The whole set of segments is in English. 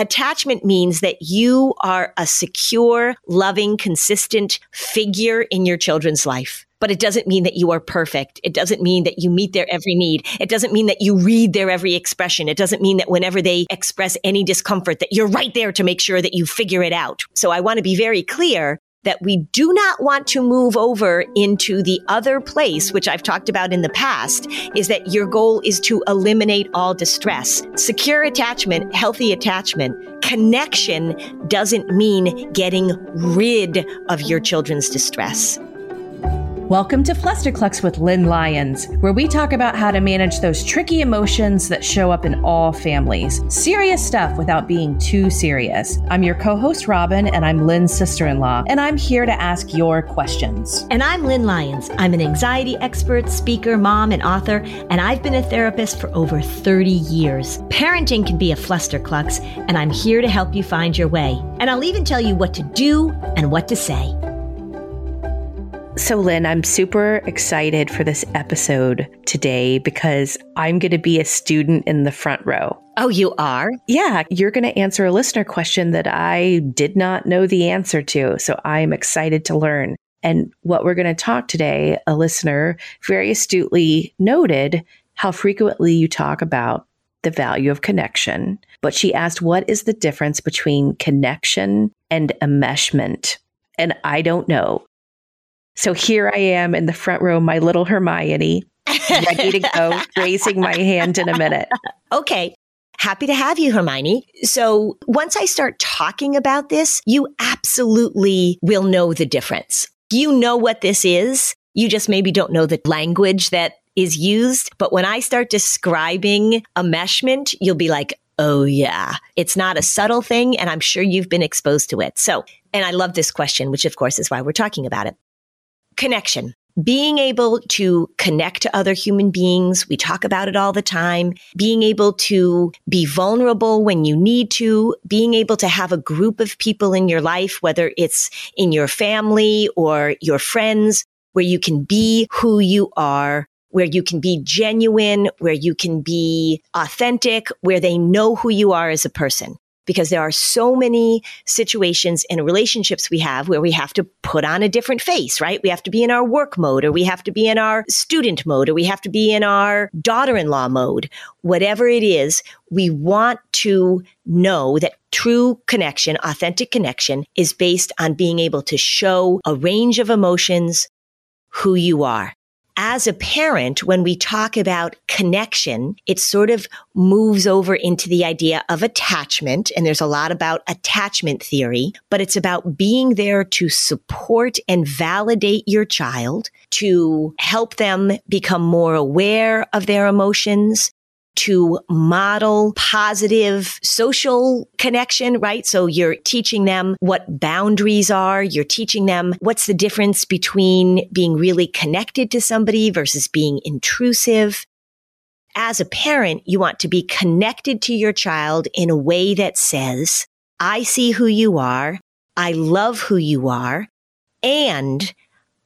Attachment means that you are a secure, loving, consistent figure in your children's life. But it doesn't mean that you are perfect. It doesn't mean that you meet their every need. It doesn't mean that you read their every expression. It doesn't mean that whenever they express any discomfort that you're right there to make sure that you figure it out. So I want to be very clear that we do not want to move over into the other place, which I've talked about in the past, is that your goal is to eliminate all distress. Secure attachment, healthy attachment, connection doesn't mean getting rid of your children's distress. Welcome to Flusterclux with Lynn Lyons, where we talk about how to manage those tricky emotions that show up in all families. Serious stuff without being too serious. I'm your co host, Robin, and I'm Lynn's sister in law, and I'm here to ask your questions. And I'm Lynn Lyons. I'm an anxiety expert, speaker, mom, and author, and I've been a therapist for over 30 years. Parenting can be a flusterclux, and I'm here to help you find your way. And I'll even tell you what to do and what to say. So, Lynn, I'm super excited for this episode today because I'm going to be a student in the front row. Oh, you are? Yeah, you're going to answer a listener question that I did not know the answer to. So, I'm excited to learn. And what we're going to talk today, a listener very astutely noted how frequently you talk about the value of connection. But she asked, what is the difference between connection and enmeshment? And I don't know. So here I am in the front row, my little Hermione, ready to go, raising my hand in a minute. Okay. Happy to have you, Hermione. So once I start talking about this, you absolutely will know the difference. You know what this is. You just maybe don't know the language that is used. But when I start describing enmeshment, you'll be like, oh yeah, it's not a subtle thing. And I'm sure you've been exposed to it. So, and I love this question, which of course is why we're talking about it connection. Being able to connect to other human beings. We talk about it all the time. Being able to be vulnerable when you need to. Being able to have a group of people in your life, whether it's in your family or your friends, where you can be who you are where you can be genuine, where you can be authentic, where they know who you are as a person because there are so many situations and relationships we have where we have to put on a different face, right? We have to be in our work mode or we have to be in our student mode or we have to be in our daughter-in-law mode. Whatever it is, we want to know that true connection, authentic connection is based on being able to show a range of emotions, who you are as a parent, when we talk about connection, it sort of moves over into the idea of attachment. And there's a lot about attachment theory, but it's about being there to support and validate your child, to help them become more aware of their emotions, to model positive social connection, right? So you're teaching them what boundaries are. You're teaching them what's the difference between being really connected to somebody versus being intrusive. As a parent, you want to be connected to your child in a way that says, I see who you are. I love who you are. And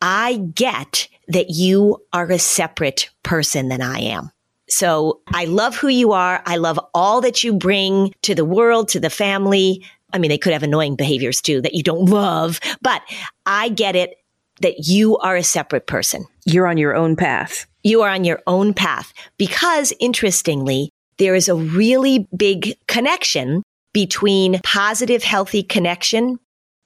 I get that you are a separate person than I am. So I love who you are. I love all that you bring to the world, to the family. I mean, they could have annoying behaviors too that you don't love, but I get it that you are a separate person. You're on your own path. You are on your own path because interestingly, there is a really big connection between positive, healthy connection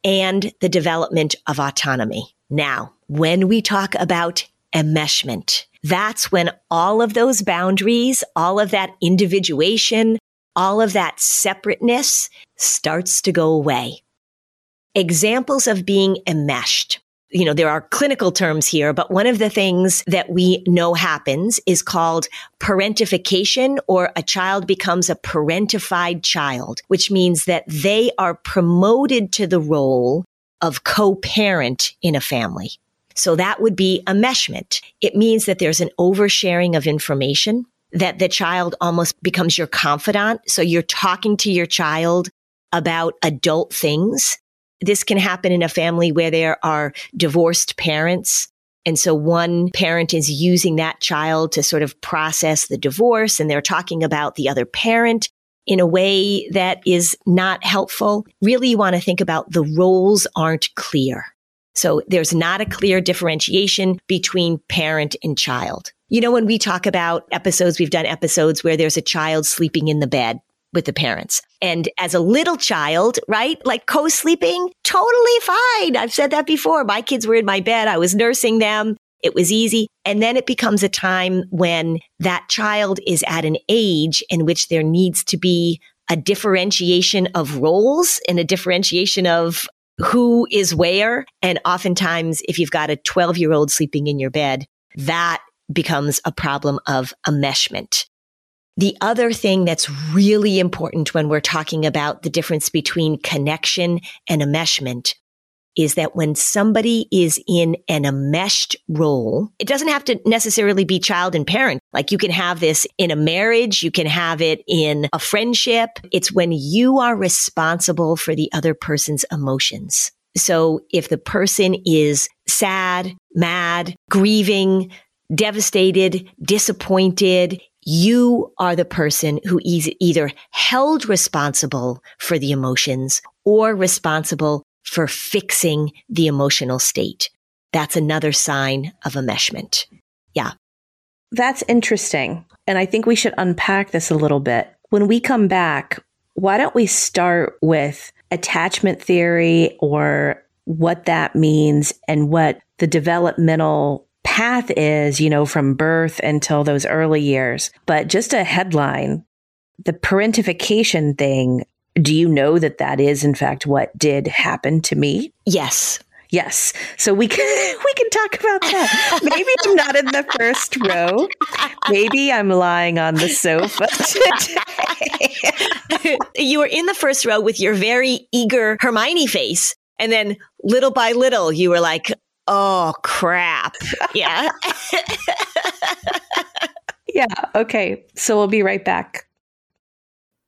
and the development of autonomy. Now, when we talk about enmeshment, that's when all of those boundaries, all of that individuation, all of that separateness starts to go away. Examples of being enmeshed. You know, there are clinical terms here, but one of the things that we know happens is called parentification or a child becomes a parentified child, which means that they are promoted to the role of co-parent in a family. So that would be enmeshment. It means that there's an oversharing of information that the child almost becomes your confidant. So you're talking to your child about adult things. This can happen in a family where there are divorced parents. And so one parent is using that child to sort of process the divorce and they're talking about the other parent in a way that is not helpful. Really, you want to think about the roles aren't clear. So there's not a clear differentiation between parent and child. You know, when we talk about episodes, we've done episodes where there's a child sleeping in the bed with the parents. And as a little child, right? Like co-sleeping, totally fine. I've said that before. My kids were in my bed. I was nursing them. It was easy. And then it becomes a time when that child is at an age in which there needs to be a differentiation of roles and a differentiation of who is where. And oftentimes, if you've got a 12 year old sleeping in your bed, that becomes a problem of enmeshment. The other thing that's really important when we're talking about the difference between connection and enmeshment is that when somebody is in an enmeshed role, it doesn't have to necessarily be child and parent. Like you can have this in a marriage. You can have it in a friendship. It's when you are responsible for the other person's emotions. So if the person is sad, mad, grieving, devastated, disappointed, you are the person who is either held responsible for the emotions or responsible for fixing the emotional state. That's another sign of enmeshment. Yeah. That's interesting. And I think we should unpack this a little bit. When we come back, why don't we start with attachment theory or what that means and what the developmental path is, you know, from birth until those early years. But just a headline, the parentification thing, do you know that that is in fact what did happen to me? Yes. Yes. So we can we can talk about that. Maybe I'm not in the first row. Maybe I'm lying on the sofa today. you were in the first row with your very eager Hermione face. And then little by little you were like, oh crap. Yeah. yeah. Okay. So we'll be right back.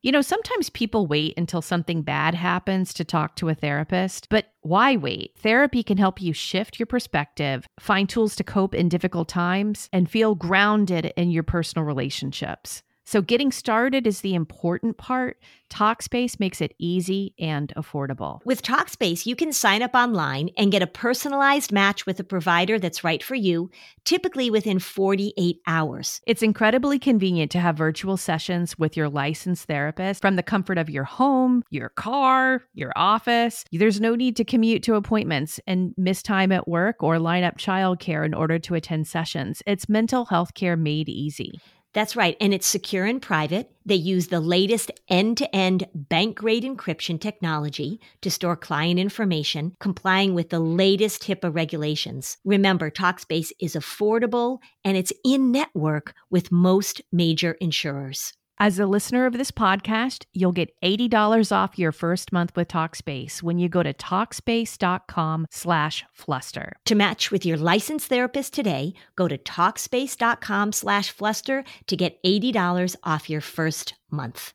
You know, sometimes people wait until something bad happens to talk to a therapist, but why wait? Therapy can help you shift your perspective, find tools to cope in difficult times, and feel grounded in your personal relationships. So, getting started is the important part. Talkspace makes it easy and affordable. With Talkspace, you can sign up online and get a personalized match with a provider that's right for you, typically within 48 hours. It's incredibly convenient to have virtual sessions with your licensed therapist from the comfort of your home, your car, your office. There's no need to commute to appointments and miss time at work or line up childcare in order to attend sessions. It's mental health care made easy. That's right. And it's secure and private. They use the latest end to end bank grade encryption technology to store client information, complying with the latest HIPAA regulations. Remember, Talkspace is affordable and it's in network with most major insurers. As a listener of this podcast, you'll get $80 off your first month with Talkspace when you go to Talkspace.com slash fluster. To match with your licensed therapist today, go to Talkspace.com slash fluster to get $80 off your first month.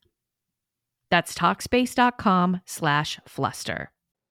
That's Talkspace.com slash fluster.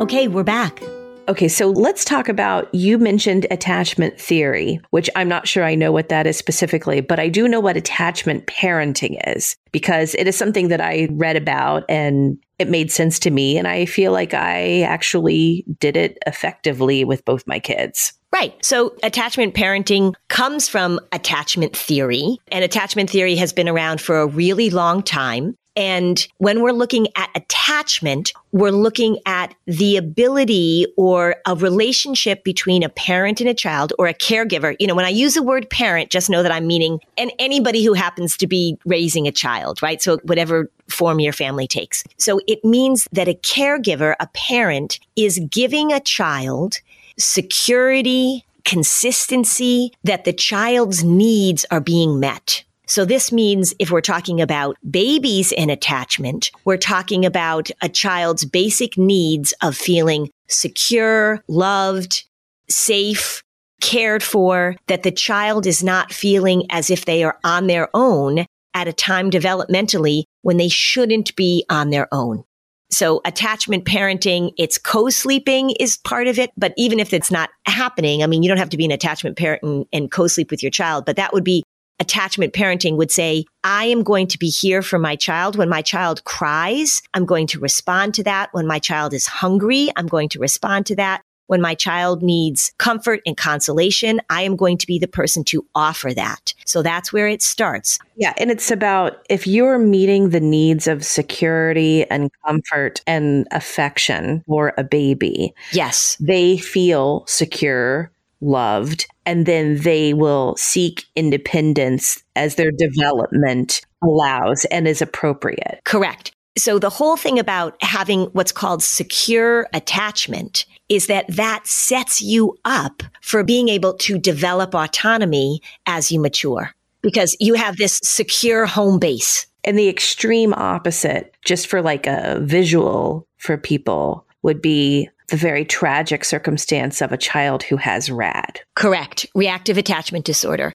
Okay, we're back. Okay, so let's talk about you mentioned attachment theory, which I'm not sure I know what that is specifically, but I do know what attachment parenting is because it is something that I read about and it made sense to me. And I feel like I actually did it effectively with both my kids. Right. So attachment parenting comes from attachment theory, and attachment theory has been around for a really long time. And when we're looking at attachment, we're looking at the ability or a relationship between a parent and a child or a caregiver. You know, when I use the word parent, just know that I'm meaning and anybody who happens to be raising a child, right? So whatever form your family takes. So it means that a caregiver, a parent is giving a child security, consistency, that the child's needs are being met. So this means if we're talking about babies and attachment, we're talking about a child's basic needs of feeling secure, loved, safe, cared for, that the child is not feeling as if they are on their own at a time developmentally when they shouldn't be on their own. So attachment parenting, it's co-sleeping is part of it. But even if it's not happening, I mean, you don't have to be an attachment parent and, and co-sleep with your child, but that would be attachment parenting would say, I am going to be here for my child. When my child cries, I'm going to respond to that. When my child is hungry, I'm going to respond to that. When my child needs comfort and consolation, I am going to be the person to offer that. So that's where it starts. Yeah. And it's about if you're meeting the needs of security and comfort and affection for a baby. Yes. They feel secure loved, and then they will seek independence as their development allows and is appropriate. Correct. So the whole thing about having what's called secure attachment is that that sets you up for being able to develop autonomy as you mature because you have this secure home base. And the extreme opposite, just for like a visual for people, would be the very tragic circumstance of a child who has RAD. Correct. Reactive attachment disorder.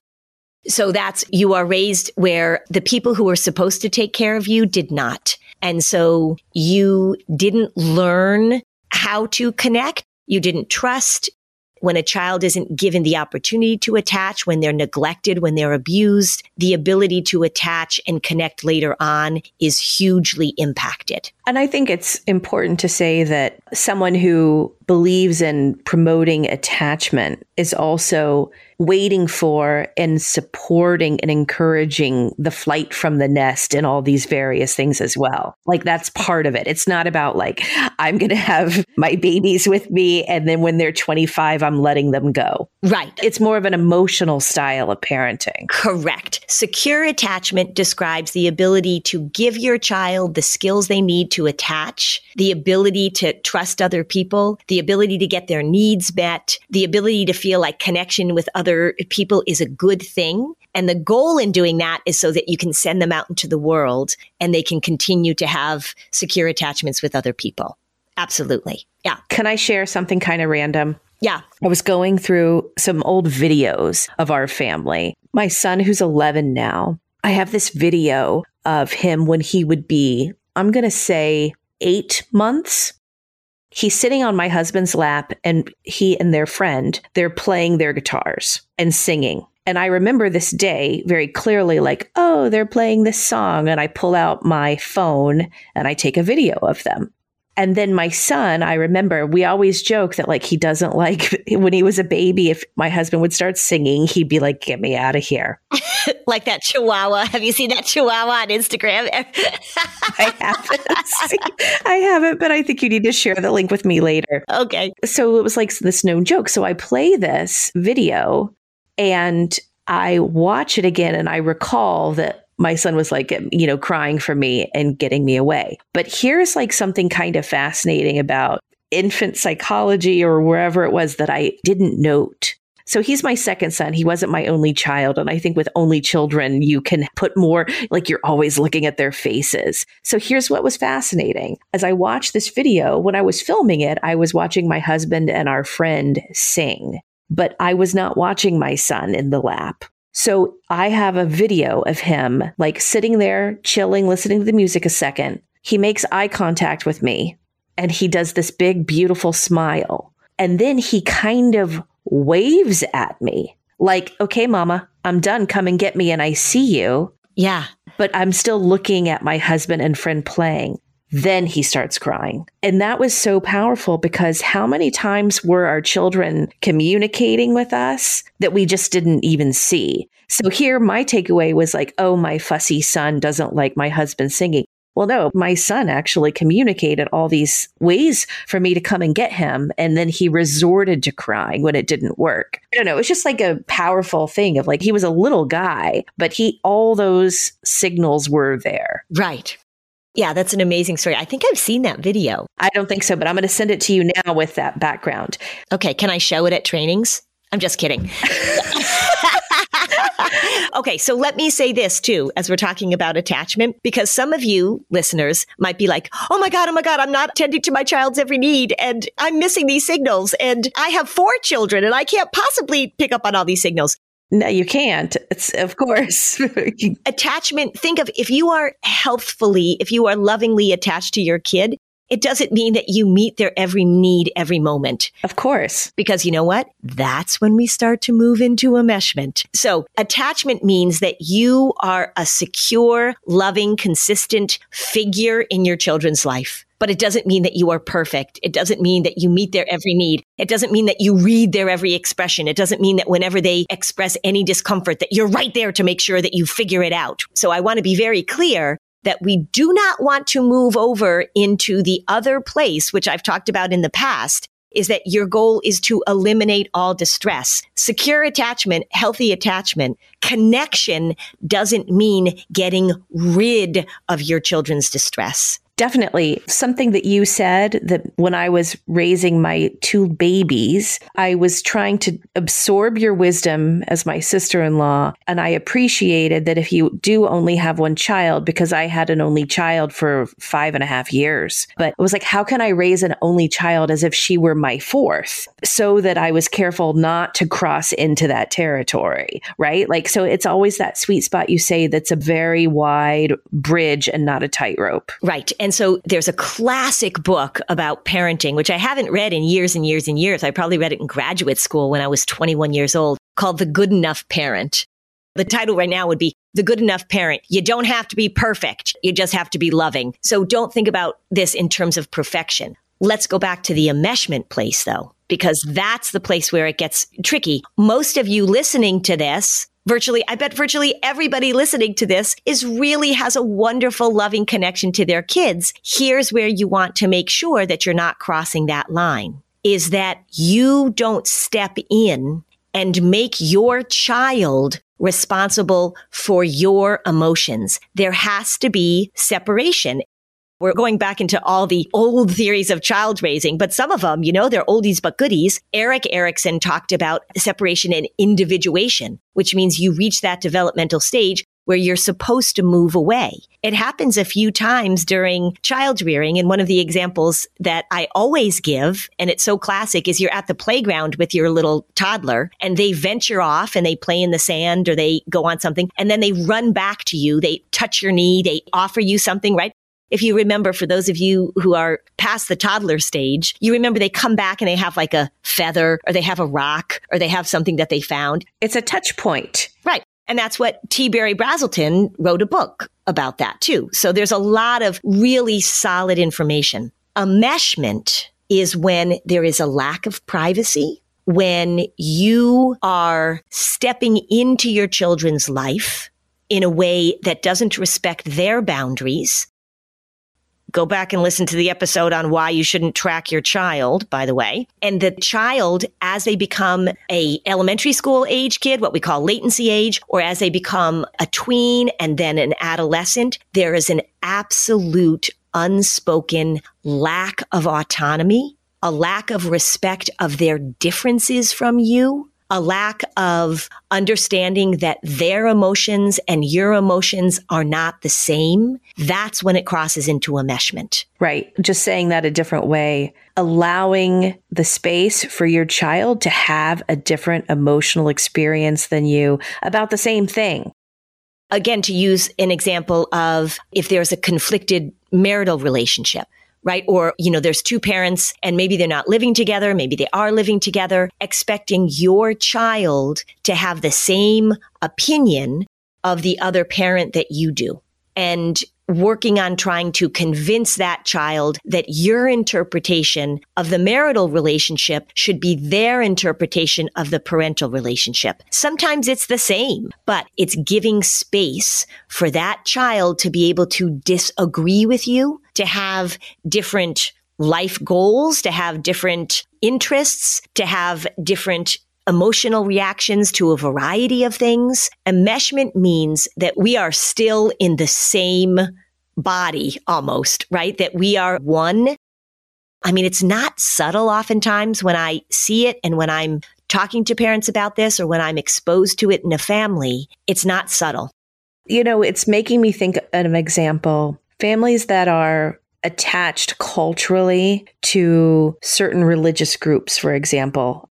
So that's you are raised where the people who were supposed to take care of you did not. And so you didn't learn how to connect. You didn't trust when a child isn't given the opportunity to attach, when they're neglected, when they're abused, the ability to attach and connect later on is hugely impacted. And I think it's important to say that someone who believes in promoting attachment is also waiting for and supporting and encouraging the flight from the nest and all these various things as well. Like that's part of it. It's not about like, I'm going to have my babies with me. And then when they're 25, I'm letting them go. Right. It's more of an emotional style of parenting. Correct. Secure attachment describes the ability to give your child the skills they need to attach, the ability to trust other people, the ability to get their needs met, the ability to feel like connection with other people is a good thing. And the goal in doing that is so that you can send them out into the world and they can continue to have secure attachments with other people. Absolutely. Yeah. Can I share something kind of random? Yeah. I was going through some old videos of our family. My son, who's 11 now, I have this video of him when he would be, I'm going to say, eight months. He's sitting on my husband's lap and he and their friend, they're playing their guitars and singing. And I remember this day very clearly like, oh, they're playing this song. And I pull out my phone and I take a video of them. And then my son, I remember we always joke that like he doesn't like when he was a baby, if my husband would start singing, he'd be like, get me out of here. like that chihuahua. Have you seen that chihuahua on Instagram? I haven't. I haven't, but I think you need to share the link with me later. Okay. So it was like this known joke. So I play this video and I watch it again and I recall that my son was like, you know, crying for me and getting me away. But here's like something kind of fascinating about infant psychology or wherever it was that I didn't note. So he's my second son. He wasn't my only child. And I think with only children, you can put more, like you're always looking at their faces. So here's what was fascinating. As I watched this video, when I was filming it, I was watching my husband and our friend sing, but I was not watching my son in the lap. So I have a video of him like sitting there, chilling, listening to the music a second. He makes eye contact with me and he does this big, beautiful smile. And then he kind of waves at me like, okay, mama, I'm done. Come and get me. And I see you. Yeah. But I'm still looking at my husband and friend playing. Then he starts crying. And that was so powerful because how many times were our children communicating with us that we just didn't even see? So here, my takeaway was like, oh, my fussy son doesn't like my husband singing. Well, no, my son actually communicated all these ways for me to come and get him. And then he resorted to crying when it didn't work. I don't know. It was just like a powerful thing of like, he was a little guy, but he, all those signals were there. Right. Yeah, that's an amazing story. I think I've seen that video. I don't think so, but I'm going to send it to you now with that background. Okay, can I show it at trainings? I'm just kidding. okay, so let me say this too, as we're talking about attachment, because some of you listeners might be like, oh my God, oh my God, I'm not tending to my child's every need and I'm missing these signals. And I have four children and I can't possibly pick up on all these signals. No, you can't. It's of course. Attachment, think of if you are healthfully, if you are lovingly attached to your kid, it doesn't mean that you meet their every need every moment. Of course. Because you know what? That's when we start to move into enmeshment. So attachment means that you are a secure, loving, consistent figure in your children's life but it doesn't mean that you are perfect. It doesn't mean that you meet their every need. It doesn't mean that you read their every expression. It doesn't mean that whenever they express any discomfort that you're right there to make sure that you figure it out. So I want to be very clear that we do not want to move over into the other place, which I've talked about in the past, is that your goal is to eliminate all distress. Secure attachment, healthy attachment, connection doesn't mean getting rid of your children's distress. Definitely. Something that you said that when I was raising my two babies, I was trying to absorb your wisdom as my sister in law. And I appreciated that if you do only have one child, because I had an only child for five and a half years, but it was like, how can I raise an only child as if she were my fourth? So that I was careful not to cross into that territory, right? Like, so it's always that sweet spot you say that's a very wide bridge and not a tightrope. Right. And so there's a classic book about parenting, which I haven't read in years and years and years. I probably read it in graduate school when I was 21 years old called The Good Enough Parent. The title right now would be The Good Enough Parent. You don't have to be perfect. You just have to be loving. So don't think about this in terms of perfection. Let's go back to the enmeshment place though, because that's the place where it gets tricky. Most of you listening to this virtually, I bet virtually everybody listening to this is really has a wonderful, loving connection to their kids. Here's where you want to make sure that you're not crossing that line is that you don't step in and make your child responsible for your emotions. There has to be separation. We're going back into all the old theories of child raising, but some of them, you know, they're oldies but goodies. Erik Erikson talked about separation and individuation, which means you reach that developmental stage where you're supposed to move away. It happens a few times during child rearing. And one of the examples that I always give, and it's so classic, is you're at the playground with your little toddler and they venture off and they play in the sand or they go on something and then they run back to you. They touch your knee. They offer you something, right? If you remember, for those of you who are past the toddler stage, you remember they come back and they have like a feather or they have a rock or they have something that they found. It's a touch point. Right. And that's what T. Berry Brazelton wrote a book about that too. So there's a lot of really solid information. Enmeshment is when there is a lack of privacy, when you are stepping into your children's life in a way that doesn't respect their boundaries. Go back and listen to the episode on why you shouldn't track your child, by the way. And the child, as they become a elementary school age kid, what we call latency age, or as they become a tween and then an adolescent, there is an absolute unspoken lack of autonomy, a lack of respect of their differences from you, a lack of understanding that their emotions and your emotions are not the same. That's when it crosses into enmeshment. Right. Just saying that a different way, allowing the space for your child to have a different emotional experience than you about the same thing. Again, to use an example of if there's a conflicted marital relationship, right? Or, you know, there's two parents and maybe they're not living together. Maybe they are living together, expecting your child to have the same opinion of the other parent that you do. And working on trying to convince that child that your interpretation of the marital relationship should be their interpretation of the parental relationship. Sometimes it's the same, but it's giving space for that child to be able to disagree with you, to have different life goals, to have different interests, to have different emotional reactions to a variety of things. Enmeshment means that we are still in the same body almost, right? That we are one. I mean, it's not subtle oftentimes when I see it and when I'm talking to parents about this or when I'm exposed to it in a family, it's not subtle. You know, it's making me think of an example. Families that are attached culturally to certain religious groups, for example.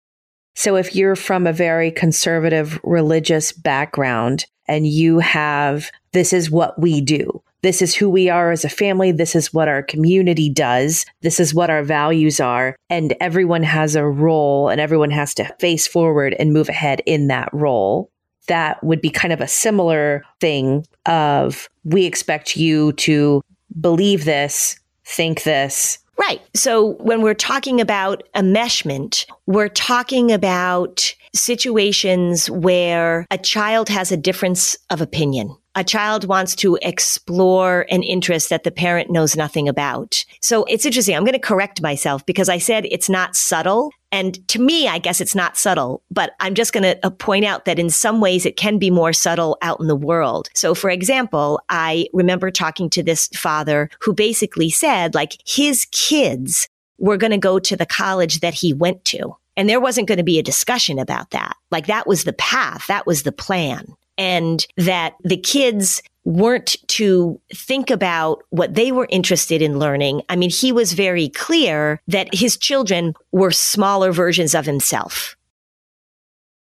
So if you're from a very conservative religious background and you have, this is what we do. This is who we are as a family. This is what our community does. This is what our values are. And everyone has a role and everyone has to face forward and move ahead in that role. That would be kind of a similar thing of we expect you to believe this, think this, Right. So when we're talking about enmeshment, we're talking about situations where a child has a difference of opinion. A child wants to explore an interest that the parent knows nothing about. So it's interesting. I'm going to correct myself because I said it's not subtle. And to me, I guess it's not subtle, but I'm just going to uh, point out that in some ways it can be more subtle out in the world. So for example, I remember talking to this father who basically said like his kids were going to go to the college that he went to. And there wasn't going to be a discussion about that. Like that was the path. That was the plan. And that the kids weren't to think about what they were interested in learning. I mean, he was very clear that his children were smaller versions of himself.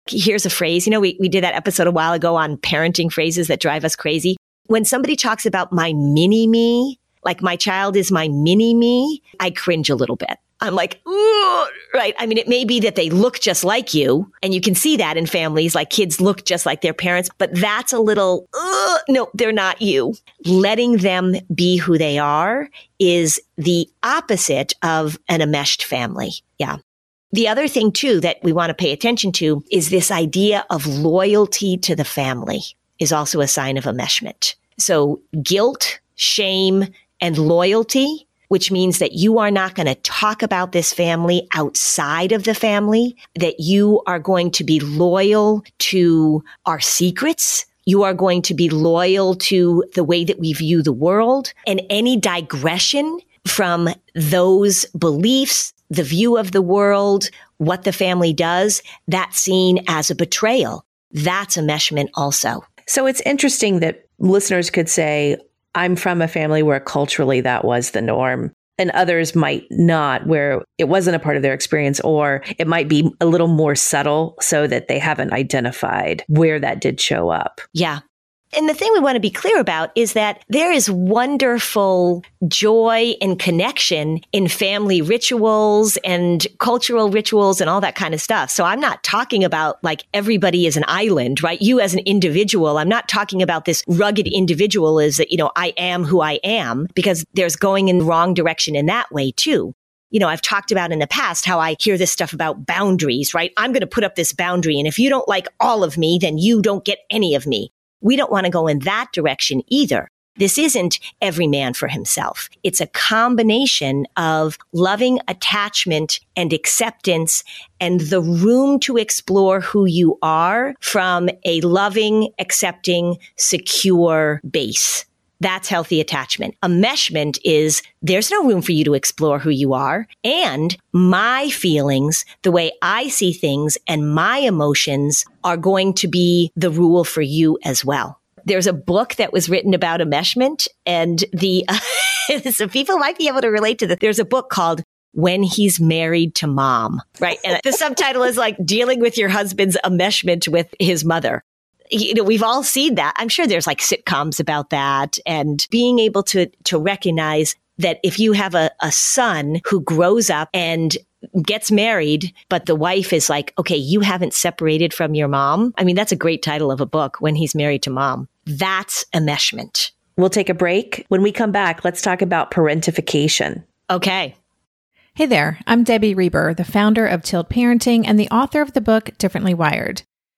Here's a phrase. You know, we, we did that episode a while ago on parenting phrases that drive us crazy. When somebody talks about my mini me, like my child is my mini me, I cringe a little bit. I'm like, right. I mean, it may be that they look just like you and you can see that in families, like kids look just like their parents, but that's a little, no, they're not you. Letting them be who they are is the opposite of an enmeshed family. Yeah. The other thing too that we want to pay attention to is this idea of loyalty to the family is also a sign of enmeshment. So guilt, shame, and loyalty which means that you are not going to talk about this family outside of the family, that you are going to be loyal to our secrets. You are going to be loyal to the way that we view the world and any digression from those beliefs, the view of the world, what the family does, that's seen as a betrayal. That's enmeshment also. So it's interesting that listeners could say, I'm from a family where culturally that was the norm. And others might not, where it wasn't a part of their experience, or it might be a little more subtle so that they haven't identified where that did show up. Yeah. And the thing we want to be clear about is that there is wonderful joy and connection in family rituals and cultural rituals and all that kind of stuff. So I'm not talking about like everybody is an island, right? You as an individual. I'm not talking about this rugged individual is that, you know, I am who I am because there's going in the wrong direction in that way too you know, I've talked about in the past how I hear this stuff about boundaries, right? I'm going to put up this boundary. And if you don't like all of me, then you don't get any of me. We don't want to go in that direction either. This isn't every man for himself. It's a combination of loving attachment and acceptance and the room to explore who you are from a loving, accepting, secure base. That's healthy attachment. Enmeshment is there's no room for you to explore who you are. And my feelings, the way I see things and my emotions are going to be the rule for you as well. There's a book that was written about enmeshment and the, uh, so people might be able to relate to that. There's a book called when he's married to mom, right? And the subtitle is like dealing with your husband's enmeshment with his mother you know, we've all seen that. I'm sure there's like sitcoms about that and being able to, to recognize that if you have a, a son who grows up and gets married, but the wife is like, okay, you haven't separated from your mom. I mean, that's a great title of a book when he's married to mom. That's enmeshment. We'll take a break. When we come back, let's talk about parentification. Okay. Hey there, I'm Debbie Reber, the founder of Tilt Parenting and the author of the book Differently Wired.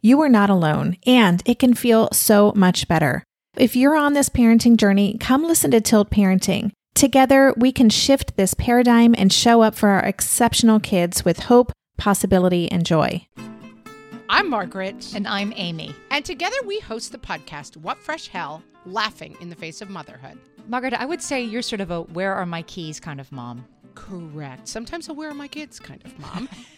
you are not alone, and it can feel so much better. If you're on this parenting journey, come listen to Tilt Parenting. Together, we can shift this paradigm and show up for our exceptional kids with hope, possibility, and joy. I'm Margaret. And I'm Amy. And together we host the podcast, What Fresh Hell Laughing in the Face of Motherhood. Margaret, I would say you're sort of a where are my keys kind of mom. Correct. Sometimes a where are my kids kind of mom.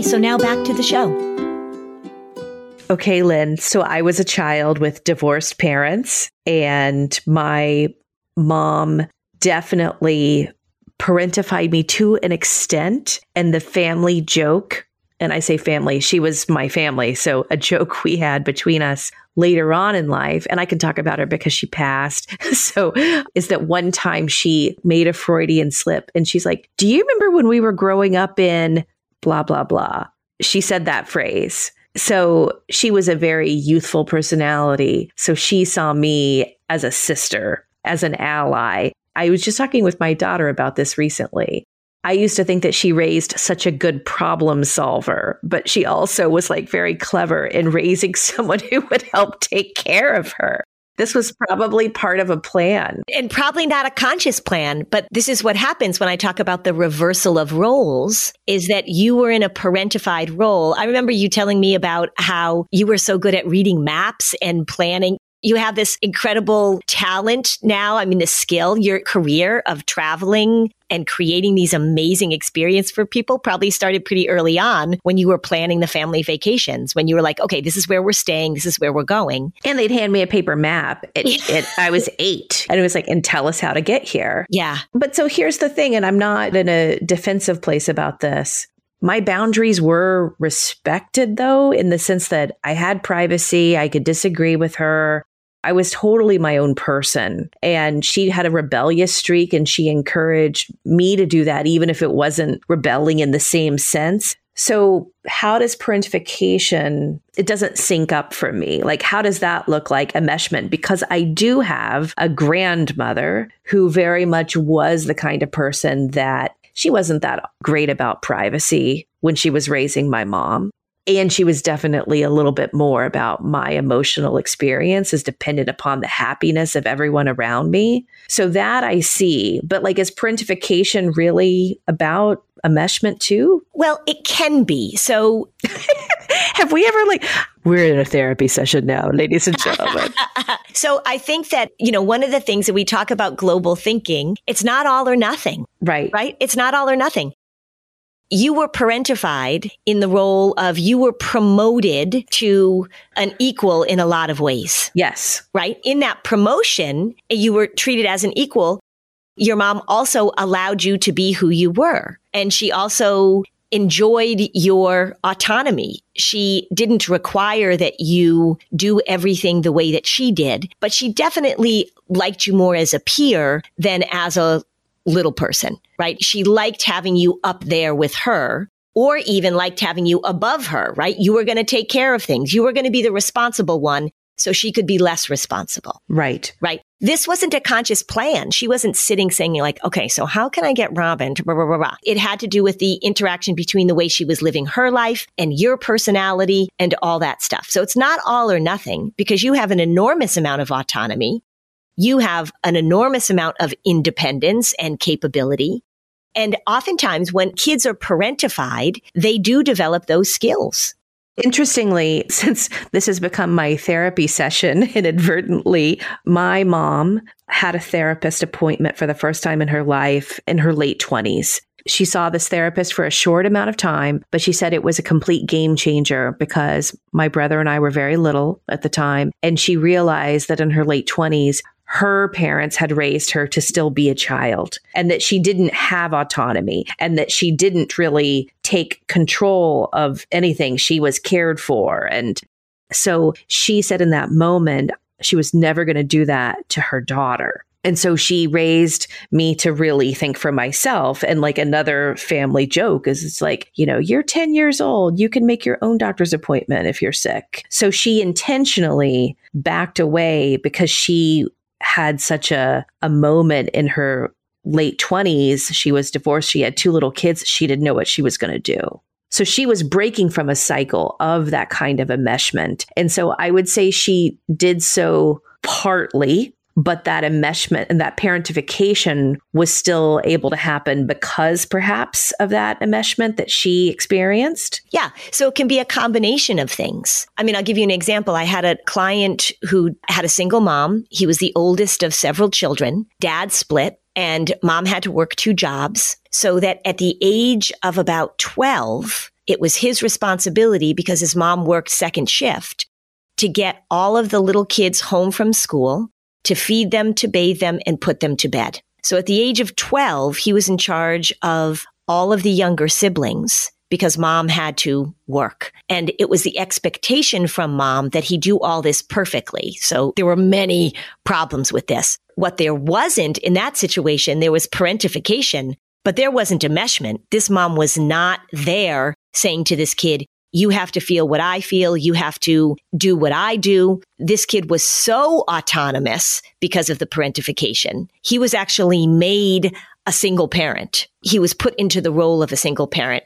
Okay, so now back to the show. Okay, Lynn. So I was a child with divorced parents, and my mom definitely parentified me to an extent. And the family joke, and I say family, she was my family. So a joke we had between us later on in life, and I can talk about her because she passed. so is that one time she made a Freudian slip and she's like, Do you remember when we were growing up in blah, blah, blah. She said that phrase. So she was a very youthful personality. So she saw me as a sister, as an ally. I was just talking with my daughter about this recently. I used to think that she raised such a good problem solver, but she also was like very clever in raising someone who would help take care of her. This was probably part of a plan. And probably not a conscious plan, but this is what happens when I talk about the reversal of roles is that you were in a parentified role. I remember you telling me about how you were so good at reading maps and planning. You have this incredible talent now. I mean, the skill, your career of traveling and creating these amazing experiences for people probably started pretty early on when you were planning the family vacations, when you were like, okay, this is where we're staying, this is where we're going. And they'd hand me a paper map. It, it, I was eight, and it was like, and tell us how to get here. Yeah. But so here's the thing, and I'm not in a defensive place about this. My boundaries were respected, though, in the sense that I had privacy. I could disagree with her. I was totally my own person. And she had a rebellious streak and she encouraged me to do that, even if it wasn't rebelling in the same sense. So, how does parentification? It doesn't sync up for me. Like, how does that look like enmeshment? Because I do have a grandmother who very much was the kind of person that she wasn't that great about privacy when she was raising my mom. And she was definitely a little bit more about my emotional experience is dependent upon the happiness of everyone around me. So that I see. But like, is parentification really about enmeshment too? Well, it can be. So have we ever like, we're in a therapy session now, ladies and gentlemen. so I think that, you know, one of the things that we talk about global thinking, it's not all or nothing. Right. Right. It's not all or nothing you were parentified in the role of you were promoted to an equal in a lot of ways. Yes. Right? In that promotion, you were treated as an equal. Your mom also allowed you to be who you were. And she also enjoyed your autonomy. She didn't require that you do everything the way that she did, but she definitely liked you more as a peer than as a little person, right? She liked having you up there with her or even liked having you above her, right? You were going to take care of things. You were going to be the responsible one so she could be less responsible. Right. Right. This wasn't a conscious plan. She wasn't sitting saying like, okay, so how can I get Robin to blah, blah, blah, blah. It had to do with the interaction between the way she was living her life and your personality and all that stuff. So it's not all or nothing because you have an enormous amount of autonomy you have an enormous amount of independence and capability. And oftentimes when kids are parentified, they do develop those skills. Interestingly, since this has become my therapy session inadvertently, my mom had a therapist appointment for the first time in her life in her late 20s. She saw this therapist for a short amount of time, but she said it was a complete game changer because my brother and I were very little at the time. And she realized that in her late 20s, her parents had raised her to still be a child and that she didn't have autonomy and that she didn't really take control of anything. She was cared for. And so she said in that moment, she was never going to do that to her daughter. And so she raised me to really think for myself. And like another family joke is it's like, you know, you're 10 years old. You can make your own doctor's appointment if you're sick. So she intentionally backed away because she had such a, a moment in her late 20s. She was divorced. She had two little kids. She didn't know what she was going to do. So she was breaking from a cycle of that kind of enmeshment. And so I would say she did so partly but that enmeshment and that parentification was still able to happen because perhaps of that enmeshment that she experienced? Yeah. So it can be a combination of things. I mean, I'll give you an example. I had a client who had a single mom. He was the oldest of several children. Dad split and mom had to work two jobs so that at the age of about 12, it was his responsibility because his mom worked second shift to get all of the little kids home from school to feed them, to bathe them, and put them to bed. So at the age of 12, he was in charge of all of the younger siblings because mom had to work. And it was the expectation from mom that he do all this perfectly. So there were many problems with this. What there wasn't in that situation, there was parentification, but there wasn't enmeshment. This mom was not there saying to this kid, you have to feel what I feel. You have to do what I do. This kid was so autonomous because of the parentification. He was actually made a single parent. He was put into the role of a single parent.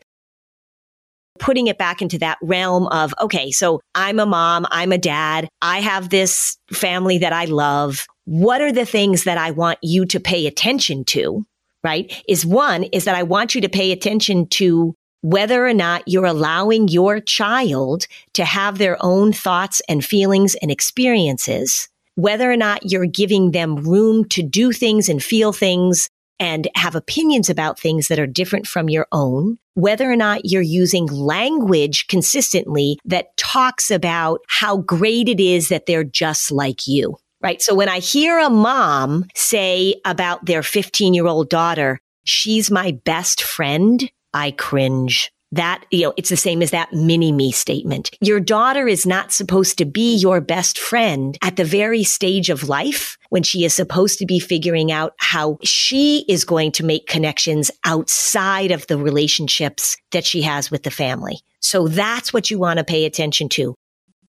Putting it back into that realm of, okay, so I'm a mom, I'm a dad, I have this family that I love. What are the things that I want you to pay attention to? Right? Is one, is that I want you to pay attention to whether or not you're allowing your child to have their own thoughts and feelings and experiences whether or not you're giving them room to do things and feel things and have opinions about things that are different from your own, whether or not you're using language consistently that talks about how great it is that they're just like you. Right. So when I hear a mom say about their 15 year old daughter, she's my best friend, I cringe that, you know, it's the same as that mini me statement. Your daughter is not supposed to be your best friend at the very stage of life when she is supposed to be figuring out how she is going to make connections outside of the relationships that she has with the family. So that's what you want to pay attention to.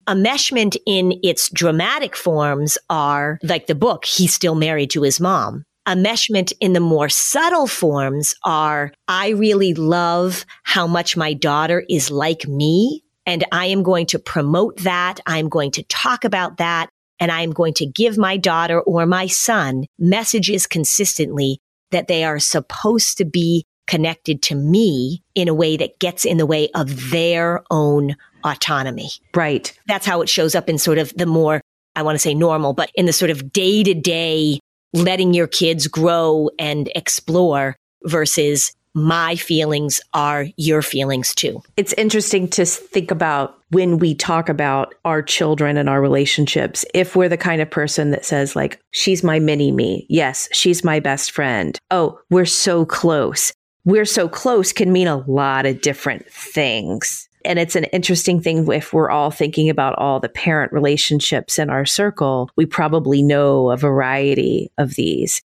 Enmeshment in its dramatic forms are like the book, he's still married to his mom enmeshment in the more subtle forms are I really love how much my daughter is like me. And I am going to promote that. I'm going to talk about that. And I'm going to give my daughter or my son messages consistently that they are supposed to be connected to me in a way that gets in the way of their own autonomy. Right. That's how it shows up in sort of the more, I want to say normal, but in the sort of day to day letting your kids grow and explore versus my feelings are your feelings too. It's interesting to think about when we talk about our children and our relationships. If we're the kind of person that says, like, she's my mini me. Yes, she's my best friend. Oh, we're so close. We're so close can mean a lot of different things. And it's an interesting thing if we're all thinking about all the parent relationships in our circle, we probably know a variety of these.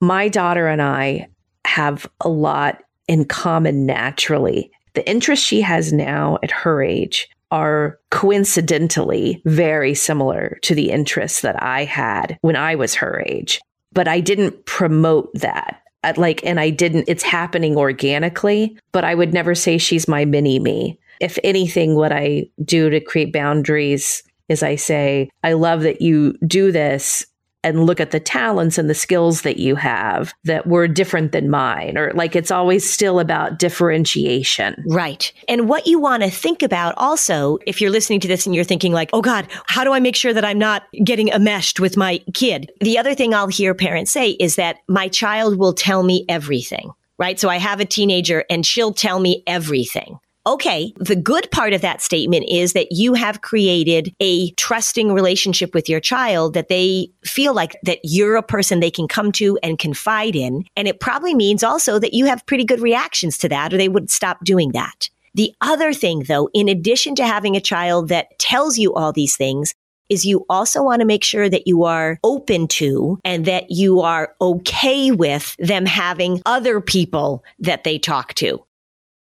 My daughter and I have a lot in common naturally. The interests she has now at her age are coincidentally very similar to the interests that I had when I was her age. But I didn't promote that like and I didn't it's happening organically, but I would never say she's my mini me. If anything what I do to create boundaries is I say, I love that you do this and look at the talents and the skills that you have that were different than mine or like it's always still about differentiation. Right. And what you want to think about also if you're listening to this and you're thinking like, "Oh god, how do I make sure that I'm not getting enmeshed with my kid?" The other thing I'll hear parents say is that my child will tell me everything right? So I have a teenager and she'll tell me everything. Okay. The good part of that statement is that you have created a trusting relationship with your child that they feel like that you're a person they can come to and confide in. And it probably means also that you have pretty good reactions to that or they would stop doing that. The other thing though, in addition to having a child that tells you all these things, is you also want to make sure that you are open to and that you are okay with them having other people that they talk to.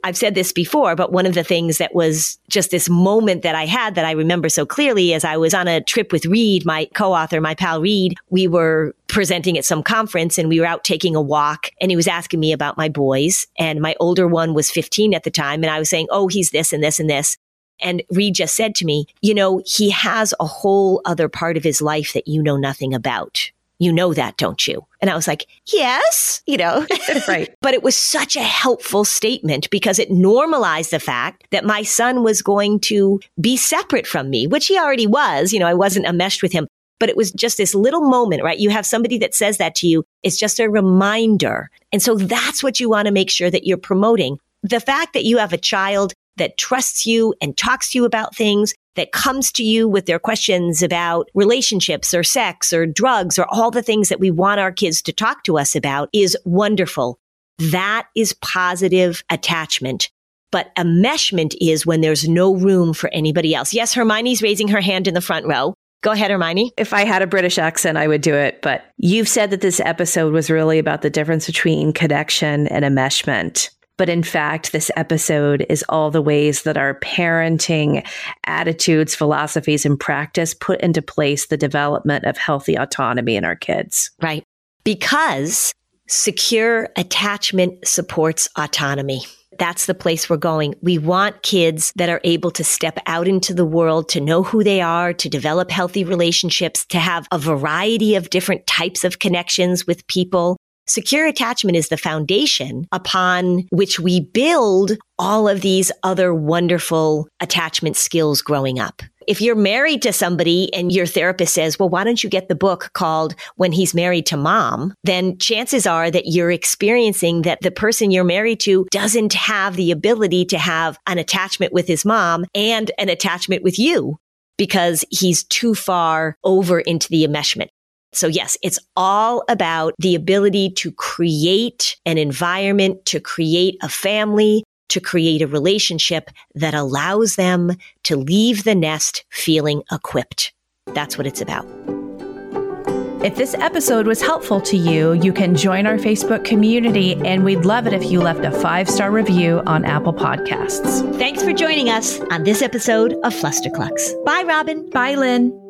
I've said this before, but one of the things that was just this moment that I had that I remember so clearly as I was on a trip with Reid, my co-author, my pal Reid, we were presenting at some conference and we were out taking a walk and he was asking me about my boys and my older one was 15 at the time and I was saying, Oh, he's this and this and this. And Reid just said to me, you know, he has a whole other part of his life that you know nothing about. You know that, don't you? And I was like, yes, you know, right. but it was such a helpful statement because it normalized the fact that my son was going to be separate from me, which he already was. You know, I wasn't enmeshed with him, but it was just this little moment, right? You have somebody that says that to you. It's just a reminder. And so that's what you want to make sure that you're promoting. The fact that you have a child that trusts you and talks to you about things that comes to you with their questions about relationships or sex or drugs or all the things that we want our kids to talk to us about is wonderful. That is positive attachment. But enmeshment is when there's no room for anybody else. Yes, Hermione's raising her hand in the front row. Go ahead, Hermione. If I had a British accent, I would do it. But you've said that this episode was really about the difference between connection and enmeshment. But in fact, this episode is all the ways that our parenting attitudes, philosophies, and practice put into place the development of healthy autonomy in our kids. Right. Because secure attachment supports autonomy. That's the place we're going. We want kids that are able to step out into the world, to know who they are, to develop healthy relationships, to have a variety of different types of connections with people, Secure attachment is the foundation upon which we build all of these other wonderful attachment skills growing up. if you're married to somebody and your therapist says, well, why don't you get the book called When He's Married to Mom? Then chances are that you're experiencing that the person you're married to doesn't have the ability to have an attachment with his mom and an attachment with you because he's too far over into the enmeshment. So yes, it's all about the ability to create an environment, to create a family, to create a relationship that allows them to leave the nest feeling equipped. That's what it's about. If this episode was helpful to you, you can join our Facebook community, and we'd love it if you left a five star review on Apple Podcasts. Thanks for joining us on this episode of Flusterclux. Bye, Robin. Bye, Lynn.